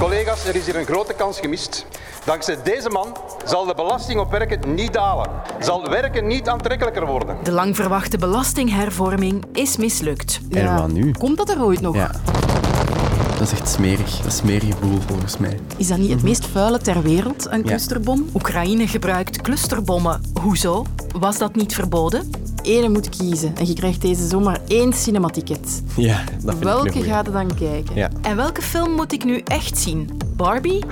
Collega's, er is hier een grote kans gemist. Dankzij deze man zal de belasting op werken niet dalen. Zal werken niet aantrekkelijker worden. De lang verwachte belastinghervorming is mislukt. En wat nu? Komt dat er ooit nog? Ja. Dat is echt smerig. Dat is smerig boel volgens mij. Is dat niet het meest vuile ter wereld, een clusterbom? Oekraïne gebruikt clusterbommen. Hoezo? Was dat niet verboden? Ene moet kiezen en je krijgt deze zomaar één cinematicket. Ja, dat vind ik een Welke goeie. gaat er dan kijken? Ja. En welke film moet ik nu echt zien? Barbie?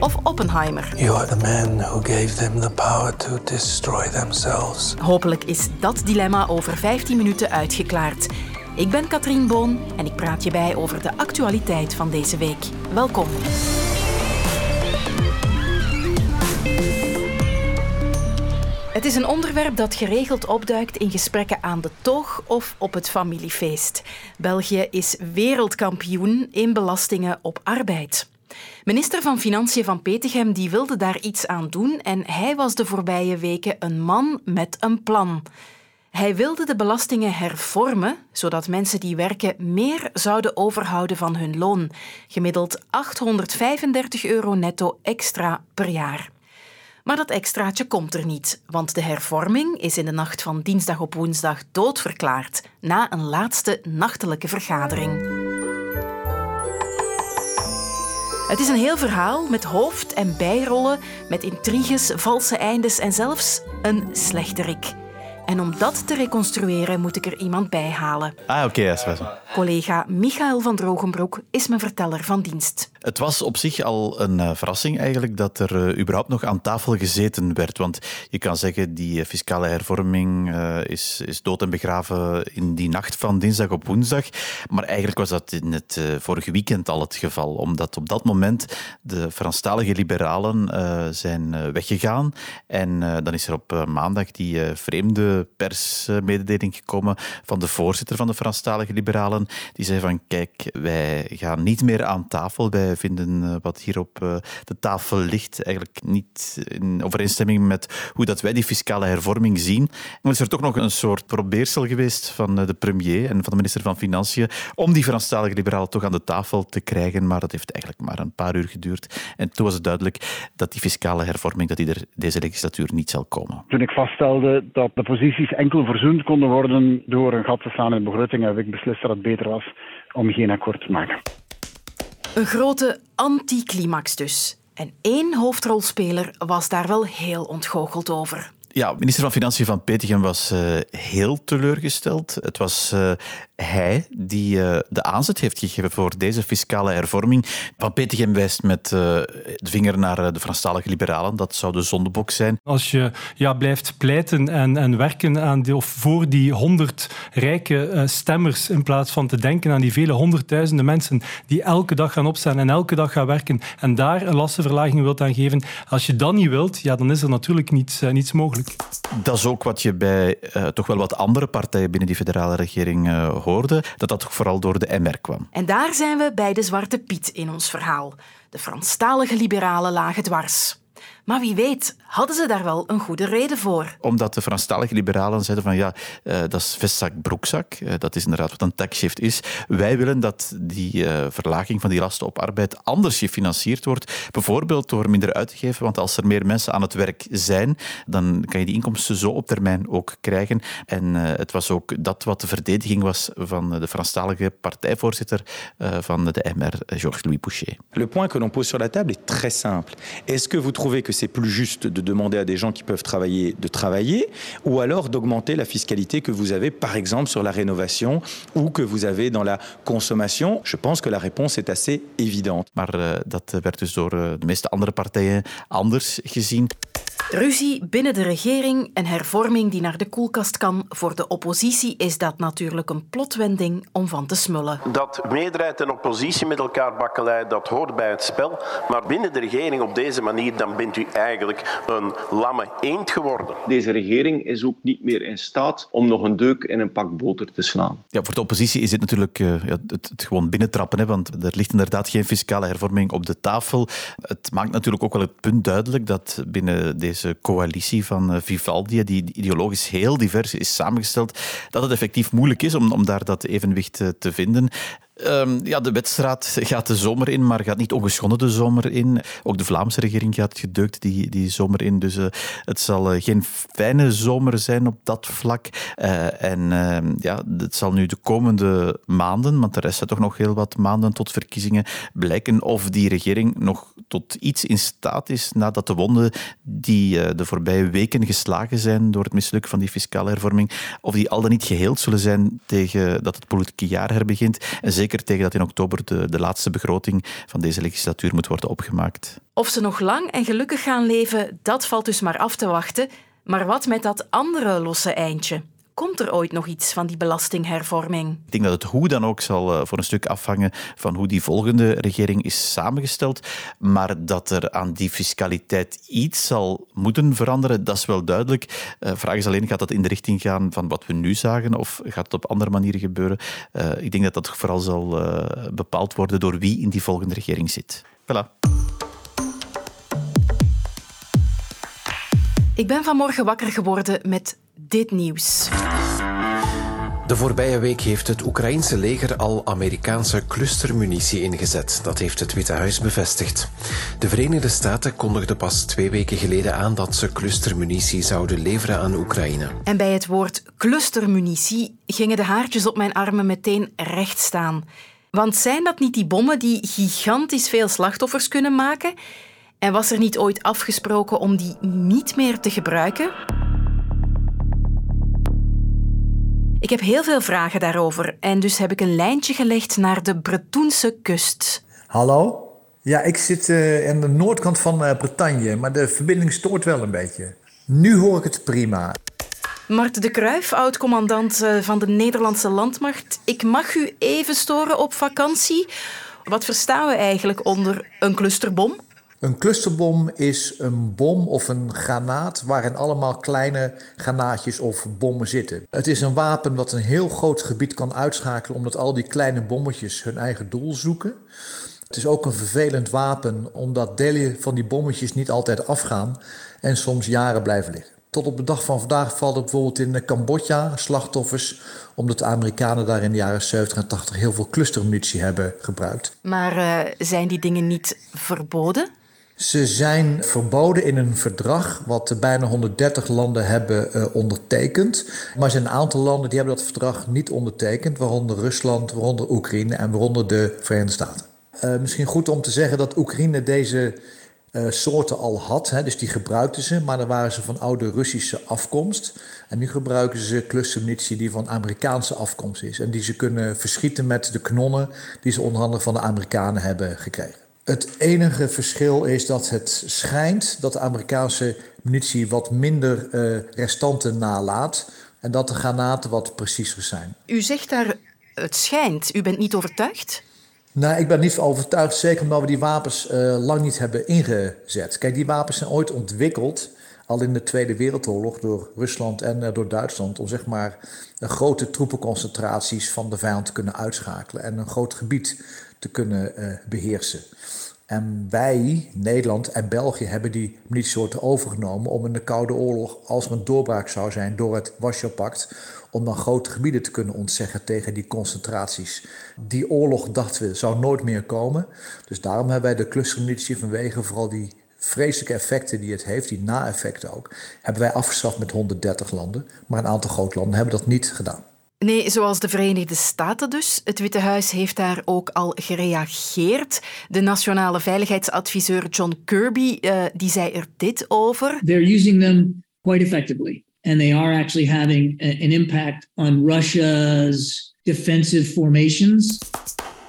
Of Oppenheimer? You are the man who gave them the power to destroy themselves. Hopelijk is dat dilemma over 15 minuten uitgeklaard. Ik ben Katrien Boon en ik praat je bij over de actualiteit van deze week. Welkom. Het is een onderwerp dat geregeld opduikt in gesprekken aan de toog of op het familiefeest. België is wereldkampioen in belastingen op arbeid. Minister van Financiën van Petegem die wilde daar iets aan doen en hij was de voorbije weken een man met een plan. Hij wilde de belastingen hervormen, zodat mensen die werken meer zouden overhouden van hun loon. Gemiddeld 835 euro netto extra per jaar. Maar dat extraatje komt er niet, want de hervorming is in de nacht van dinsdag op woensdag doodverklaard na een laatste nachtelijke vergadering. Het is een heel verhaal met hoofd- en bijrollen, met intriges, valse eindes en zelfs een slechterik. En om dat te reconstrueren moet ik er iemand bij halen. Ah, oké, is wel. Collega Michael van Drogenbroek is mijn verteller van dienst. Het was op zich al een eh, verrassing eigenlijk dat er eh, überhaupt nog aan tafel gezeten werd. Want je kan zeggen, die eh, fiscale hervorming is, is dood en begraven in die nacht van dinsdag op woensdag. Maar eigenlijk was dat in het vorige weekend al het geval. Omdat op dat moment de Franstalige liberalen zijn weggegaan. En dan is er op maandag die vreemde persmededeling gekomen van de voorzitter van de Franstalige liberalen. Die zei van, kijk, wij gaan niet meer aan tafel. Wij vinden eh, wat hier op eh, de tafel ligt eigenlijk niet in overeenstemming met hoe dat wij die fiscale hervorming zien. Maar is er toch nog een soort probeersel geweest van eh, de premier en van de minister van Financiën om die Franstalige liberalen toch aan de tafel te krijgen. Maar dat heeft eigenlijk maar een paar uur geduurd. En toen was het duidelijk dat die fiscale hervorming dat die er deze legislatuur niet zal komen. Toen ik vaststelde dat de posities enkel verzoend konden worden door een gat te slaan in de begroting, heb ik beslist dat het beter was om geen akkoord te maken. Een grote anticlimax dus. En één hoofdrolspeler was daar wel heel ontgoocheld over. Ja, minister van Financiën van Petegem was eh, heel teleurgesteld. Het was eh, hij die eh, de aanzet heeft gegeven voor deze fiscale hervorming. Van Petegem wijst met eh, de vinger naar eh, de Franstalige liberalen. Dat zou de zondebok zijn. Als je ja, blijft pleiten en, en werken aan die, of voor die honderd rijke stemmers, in plaats van te denken aan die vele honderdduizenden mensen die elke dag gaan opstaan en elke dag gaan werken en daar een lastenverlaging wilt aan geven, als je dat niet wilt, ja, dan is er natuurlijk niets, niets mogelijk. Dat is ook wat je bij toch wel wat andere partijen binnen die federale regering eh, Dat dat vooral door de MR kwam. En daar zijn we bij de Zwarte Piet in ons verhaal. De Franstalige liberalen lagen dwars. Maar wie weet, hadden ze daar wel een goede reden voor. Omdat de Franstalige liberalen zeiden van ja, eh, dat is vestzak, broekzak. Eh, dat is inderdaad wat een taxshift is. Wij willen dat die eh, verlaging van die lasten op arbeid anders gefinancierd wordt. Bijvoorbeeld door minder uit te geven, want als er meer mensen aan het werk zijn, dan kan je die inkomsten zo op termijn ook krijgen. En eh, het was ook dat wat de verdediging was van de Franstalige partijvoorzitter eh, van de MR, Georges-Louis Pouchet. Le point que l'on pose sur la table est très simple. Est-ce que vous trouvez que c'est plus juste de demander à des gens qui peuvent travailler de travailler ou alors d'augmenter la fiscalité que vous avez par exemple sur la rénovation ou que vous avez dans la consommation Je pense que la réponse est assez évidente. Maar eh, dat werd dus door eh, de. Ruzie binnen de regering, een hervorming die naar de koelkast kan. Voor de oppositie is dat natuurlijk een plotwending om van te smullen. Dat meerderheid en oppositie met elkaar bakkelei, dat hoort bij het spel. Maar binnen de regering op deze manier, dan bent u eigenlijk een lamme eend geworden. Deze regering is ook niet meer in staat om nog een deuk in een pak boter te slaan. Ja, voor de oppositie is dit natuurlijk eh, ja, het, het gewoon binnentrappen, hè, want er ligt inderdaad geen fiscale hervorming op de tafel. Het maakt natuurlijk ook wel het punt duidelijk dat binnen deze coalitie van eh, Vivaldi, die ideologisch heel divers is samengesteld, dat het effectief moeilijk is om, om daar dat evenwicht eh, te vinden. Ehm, ja, de wedstrijd gaat de zomer in, maar gaat niet ongeschonden de zomer in. Ook de Vlaamse regering gaat gedeukt die, die zomer in. Dus uh, het zal uh, geen fijne zomer zijn op dat vlak. Uh, en ehm, ja, het zal nu de komende maanden, want de rest toch nog heel wat maanden tot verkiezingen, blijken of die regering nog tot iets in staat is nadat de wonden die de voorbije weken geslagen zijn door het mislukken van die fiscale hervorming, of die al dan niet geheeld zullen zijn tegen dat het politieke jaar herbegint. En zeker tegen dat in oktober de, de laatste begroting van deze legislatuur moet worden opgemaakt. Of ze nog lang en gelukkig gaan leven, dat valt dus maar af te wachten. Maar wat met dat andere losse eindje? Komt er ooit nog iets van die belastinghervorming? Ik denk dat het hoe dan ook zal eh, voor een stuk afhangen van hoe die volgende regering is samengesteld. Maar dat er aan die fiscaliteit iets zal moeten veranderen, dat is wel duidelijk. De uh, vraag is alleen, gaat dat in de richting gaan van wat we nu zagen of gaat het op andere manieren gebeuren? Uh, ik denk dat dat vooral zal bepaald worden door wie in die volgende regering zit. Voilà. Ik ben vanmorgen wakker geworden met dit nieuws. De voorbije week heeft het Oekraïense leger al Amerikaanse clustermunitie ingezet. Dat heeft het Witte Huis bevestigd. De Verenigde Staten kondigden pas twee weken geleden aan dat ze clustermunitie zouden leveren aan Oekraïne. En bij het woord clustermunitie gingen de haartjes op mijn armen meteen recht staan. Want zijn dat niet die bommen die gigantisch veel slachtoffers kunnen maken? En was er niet ooit afgesproken om die niet meer te gebruiken? Ik heb heel veel vragen daarover en dus heb ik een lijntje gelegd naar de Bretoense kust. Hallo? Ja, ik zit uh, aan de noordkant van uh, Bretagne, maar de verbinding stoort wel een beetje. Nu hoor ik het prima. Mart de Kruijf, oud-commandant uh, van de Nederlandse landmacht. Ik mag u even storen op vakantie. Wat verstaan we eigenlijk onder een clusterbom? Een clusterbom is een bom of een granaat waarin allemaal kleine granaatjes of bommen zitten. Het is een wapen dat een heel groot gebied kan uitschakelen omdat al die kleine bommetjes hun eigen doel zoeken. Het is ook een vervelend wapen omdat delen van die bommetjes niet altijd afgaan en soms jaren blijven liggen. Tot op de dag van vandaag valt er bijvoorbeeld in Cambodja slachtoffers, omdat de Amerikanen daar in de jaren 70 en 80 heel veel clustermunitie hebben gebruikt. Maar uh, zijn die dingen niet verboden? Ze zijn verboden in een verdrag wat bijna 130 landen hebben uh, ondertekend. Maar er zijn een aantal landen die hebben dat verdrag niet ondertekend, waaronder Rusland, waaronder Oekraïne en waaronder de Verenigde Staten. Uh, misschien goed om te zeggen dat Oekraïne deze uh, soorten al had, hè, dus die gebruikten ze, maar dan waren ze van oude Russische afkomst. En nu gebruiken ze clustermunitie die van Amerikaanse afkomst is en die ze kunnen verschieten met de kanonnen die ze onder andere van de Amerikanen hebben gekregen. Het enige verschil is dat het schijnt dat de Amerikaanse munitie wat minder uh, restanten nalaat en dat de granaten wat preciezer zijn. U zegt daar het schijnt. U bent niet overtuigd? Nou, ik ben niet overtuigd, zeker omdat we die wapens uh, lang niet hebben ingezet. Kijk, die wapens zijn ooit ontwikkeld, al in de Tweede Wereldoorlog, door Rusland en uh, door Duitsland, om zeg maar grote troepenconcentraties van de vijand te kunnen uitschakelen en een groot gebied te kunnen uh, beheersen. En wij, Nederland en België, hebben die munitiesoorten overgenomen om in de Koude Oorlog, als er een doorbraak zou zijn door het Warschau-pact, om dan grote gebieden te kunnen ontzeggen tegen die concentraties. Die oorlog, dachten we, zou nooit meer komen. Dus daarom hebben wij de clustermunitie vanwege vooral die vreselijke effecten die het heeft, die na-effecten ook, hebben wij afgeschaft met 130 landen. Maar een aantal grote landen hebben dat niet gedaan. Nee, zoals de Verenigde Staten dus. Het Witte Huis heeft daar ook al gereageerd. De nationale veiligheidsadviseur John Kirby uh, die zei er dit over. They're using them quite effectively. And they are actually having an impact on Russia's defensive formations.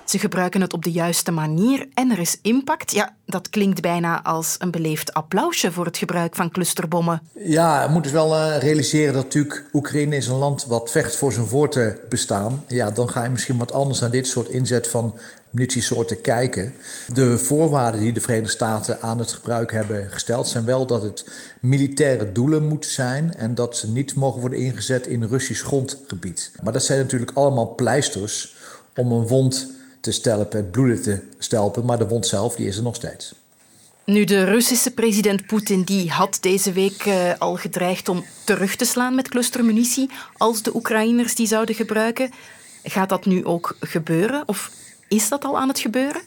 Ze gebruiken het op de juiste manier en er is impact. Ja, dat klinkt bijna als een beleefd applausje voor het gebruik van clusterbommen. Ja, we moeten wel uh, realiseren dat natuurlijk Oekraïne is een land wat vecht voor zijn voortbestaan. Ja, dan ga je misschien wat anders naar dit soort inzet van munitiesoorten kijken. De voorwaarden die de Verenigde Staten aan het gebruik hebben gesteld zijn wel dat het militaire doelen moeten zijn en dat ze niet mogen worden ingezet in Russisch grondgebied. Maar dat zijn natuurlijk allemaal pleisters om een wond te stelpen, het bloeden te stelpen, maar de wond zelf die is er nog steeds. Nu, de Russische president Poetin die had deze week uh, al gedreigd om terug te slaan met clustermunitie als de Oekraïners die zouden gebruiken. Gaat dat nu ook gebeuren? Of is dat al aan het gebeuren?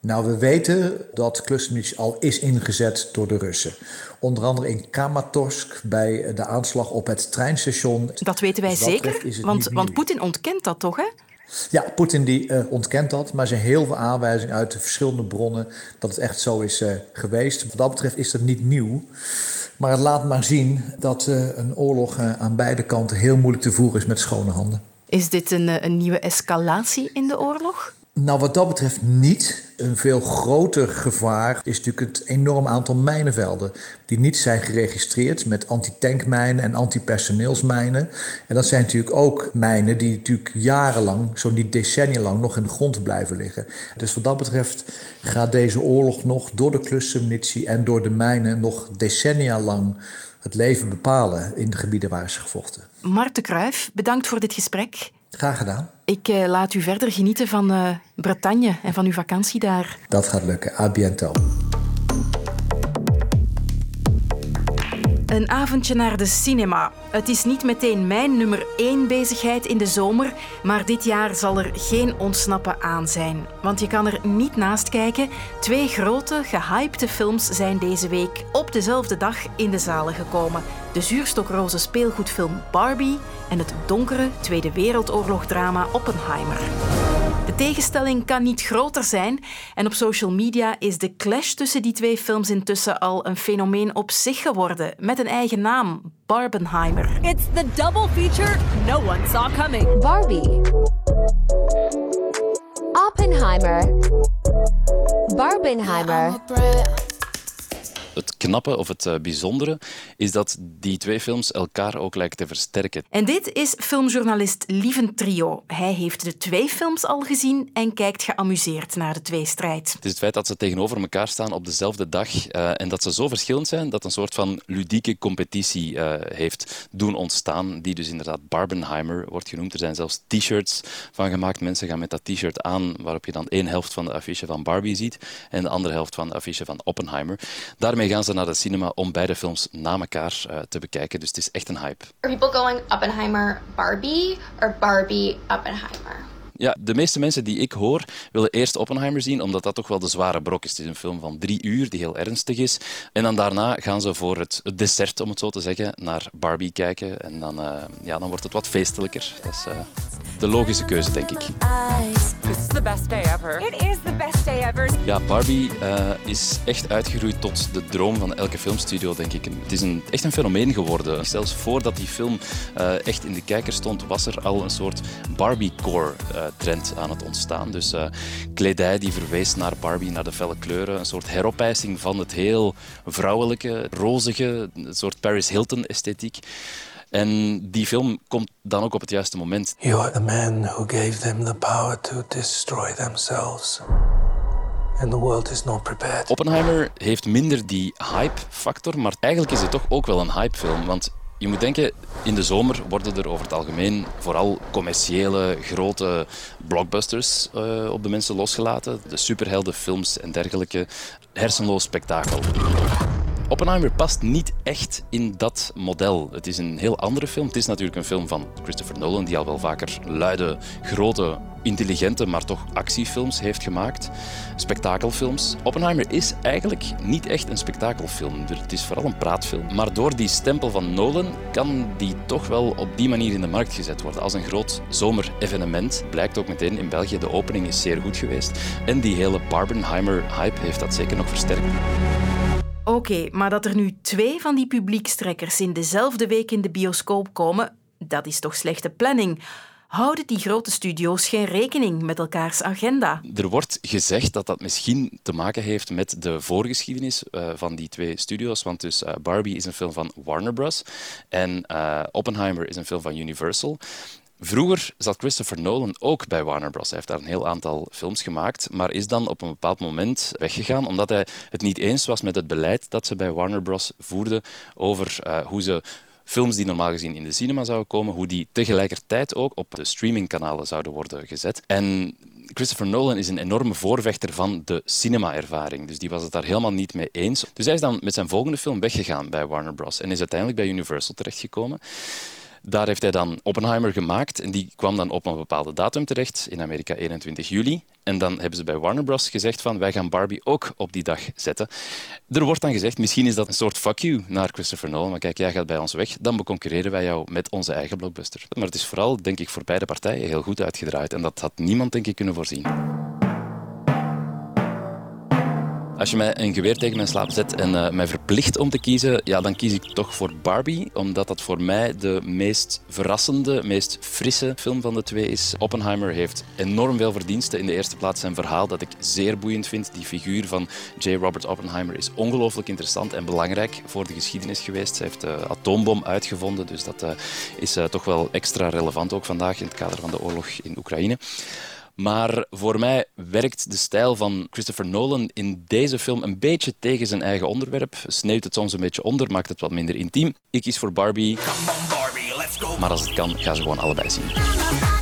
Nou, we weten dat clustermunitie al is ingezet door de Russen. Onder andere in Kramatorsk bij de aanslag op het treinstation. Dat weten wij Dus zeker, want, want. Poetin ontkent dat toch, hè? Ja, Poetin die eh, ontkent dat, maar er zijn heel veel aanwijzingen uit de verschillende bronnen dat het echt zo is eh, geweest. Wat dat betreft is dat niet nieuw. Maar het laat maar zien dat eh, een oorlog aan beide kanten heel moeilijk te voeren is met schone handen. Is dit een, een nieuwe escalatie in de oorlog? Nou, wat dat betreft niet. Een veel groter gevaar is natuurlijk het enorm aantal mijnenvelden die niet zijn geregistreerd met antitankmijnen en antipersoneelsmijnen. En dat zijn natuurlijk ook mijnen die natuurlijk jarenlang, zo niet decennia lang, nog in de grond blijven liggen. Dus wat dat betreft gaat deze oorlog nog door de clustermunitie en door de mijnen nog decennia lang het leven bepalen in de gebieden waar is gevochten. Mart de Kruijf, bedankt voor dit gesprek. Graag gedaan. Ik eh, laat u verder genieten van eh, Bretagne en van uw vakantie daar. Dat gaat lukken. A biento. Een avondje naar de cinema. Het is niet meteen mijn nummer één bezigheid in de zomer, maar dit jaar zal er geen ontsnappen aan zijn. Want je kan er niet naast kijken. Twee grote, gehypte films zijn deze week op dezelfde dag in de zalen gekomen. De zuurstokroze speelgoedfilm Barbie en het donkere Tweede Wereldoorlog-drama Oppenheimer. De tegenstelling kan niet groter zijn en op social media is de clash tussen die twee films intussen al een fenomeen op zich geworden, met een eigen naam, Barbenheimer. It's the double feature no one saw coming. Barbie. Oppenheimer. Barbenheimer. Het knappe of het eh, bijzondere is dat die twee films elkaar ook lijken te versterken. En dit is filmjournalist Lieven Trio. Hij heeft de twee films al gezien en kijkt geamuseerd naar de tweestrijd. Het is het feit dat ze tegenover elkaar staan op dezelfde dag eh, en dat ze zo verschillend zijn dat een soort van ludieke competitie eh, heeft doen ontstaan, die dus inderdaad Barbenheimer wordt genoemd. Er zijn zelfs t-shirts van gemaakt. Mensen gaan met dat t-shirt aan waarop je dan één helft van de affiche van Barbie ziet en de andere helft van de affiche van Oppenheimer. Daarmee gaan ze naar de cinema om beide films na elkaar eh, te bekijken. Dus het is echt een hype. Are people going Oppenheimer Barbie or Barbie Oppenheimer? Ja, de meeste mensen die ik hoor willen eerst Oppenheimer zien, omdat dat toch wel de zware brok is. Het is een film van drie uur die heel ernstig is. En dan daarna gaan ze voor het, dessert, om het zo te zeggen, naar Barbie kijken. En dan, eh, ja, dan wordt het wat feestelijker. Dat is eh, de logische keuze, denk ik. This is the best day ever. Ever. Ja, Barbie eh, is echt uitgegroeid tot de droom van elke filmstudio, denk ik. Het is een, echt een fenomeen geworden. Zelfs voordat die film eh, echt in de kijker stond, was er al een soort Barbie-core-trend aan het ontstaan. Dus eh, kledij die verwees naar Barbie, naar de felle kleuren. Een soort heropijzing van het heel vrouwelijke, rozige, een soort Paris Hilton-esthetiek. En die film komt dan ook op het juiste moment. You are the man who gave them the power to destroy themselves. And the world is not prepared. Oppenheimer heeft minder die hype-factor, maar eigenlijk is het toch ook wel een hypefilm. Want je moet denken, in de zomer worden er over het algemeen vooral commerciële, grote blockbusters eh, op de mensen losgelaten. De superheldenfilms en dergelijke. Hersenloos spektakel. Oppenheimer past niet echt in dat model. Het is een heel andere film. Het is natuurlijk een film van Christopher Nolan, die al wel vaker luide, grote, intelligente, maar toch actiefilms heeft gemaakt. Spektakelfilms. Oppenheimer is eigenlijk niet echt een spektakelfilm. Het is vooral een praatfilm. Maar door die stempel van Nolan kan die toch wel op die manier in de markt gezet worden. Als een groot zomerevenement. Blijkt ook meteen in België. De opening is zeer goed geweest. En die hele Barbenheimer-hype heeft dat zeker nog versterkt. Oké, maar dat er nu twee van die publiekstrekkers in dezelfde week in de bioscoop komen, dat is toch slechte planning. Houden die grote studio's geen rekening met elkaars agenda? Er wordt gezegd dat dat misschien te maken heeft met de voorgeschiedenis uh, van die twee studio's. Want dus uh, Barbie is een film van Warner Bros. En uh, Oppenheimer is een film van Universal. Vroeger zat Christopher Nolan ook bij Warner Bros. Hij heeft daar een heel aantal films gemaakt, maar is dan op een bepaald moment weggegaan omdat hij het niet eens was met het beleid dat ze bij Warner Bros. voerden over uh, hoe ze films die normaal gezien in de cinema zouden komen, hoe die tegelijkertijd ook op de streamingkanalen zouden worden gezet. En Christopher Nolan is een enorme voorvechter van de cinema-ervaring. Dus die was het daar helemaal niet mee eens. Dus hij is dan met zijn volgende film weggegaan bij Warner Bros. en is uiteindelijk bij Universal terechtgekomen. Daar heeft hij dan Oppenheimer gemaakt en die kwam dan op een bepaalde datum terecht, in Amerika 21 juli. En dan hebben ze bij Warner Bros. gezegd van wij gaan Barbie ook op die dag zetten. Er wordt dan gezegd, misschien is dat een soort fuck you naar Christopher Nolan. Maar kijk, jij gaat bij ons weg, dan beconcurreren wij jou met onze eigen blockbuster. Maar het is vooral, denk ik, voor beide partijen heel goed uitgedraaid. En dat had niemand, denk ik, kunnen voorzien. Als je mij een geweer tegen mijn slaap zet en uh, mij verplicht om te kiezen, ja, dan kies ik toch voor Barbie, omdat dat voor mij de meest verrassende, meest frisse film van de twee is. Oppenheimer heeft enorm veel verdiensten. In de eerste plaats zijn verhaal dat ik zeer boeiend vind. Die figuur van J. Robert Oppenheimer is ongelooflijk interessant en belangrijk voor de geschiedenis geweest. Hij heeft de atoombom uitgevonden, dus dat uh, is toch wel extra relevant ook vandaag in het kader van de oorlog in Oekraïne. Maar voor mij werkt de stijl van Christopher Nolan in deze film een beetje tegen zijn eigen onderwerp. Sneeuwt het soms een beetje onder, maakt het wat minder intiem. Ik kies voor Barbie. Maar als het kan, ga ze gewoon allebei zien.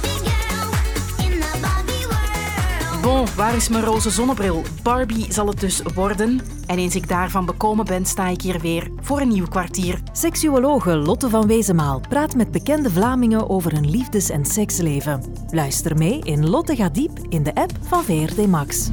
Waar is mijn roze zonnebril? Barbie zal het dus worden. En eens ik daarvan bekomen ben, sta ik hier weer voor een nieuw kwartier. Seksuologe Lotte van Wezenmaal praat met bekende Vlamingen over hun liefdes- en seksleven. Luister mee in Lotte gaat diep in de app van VRT Max.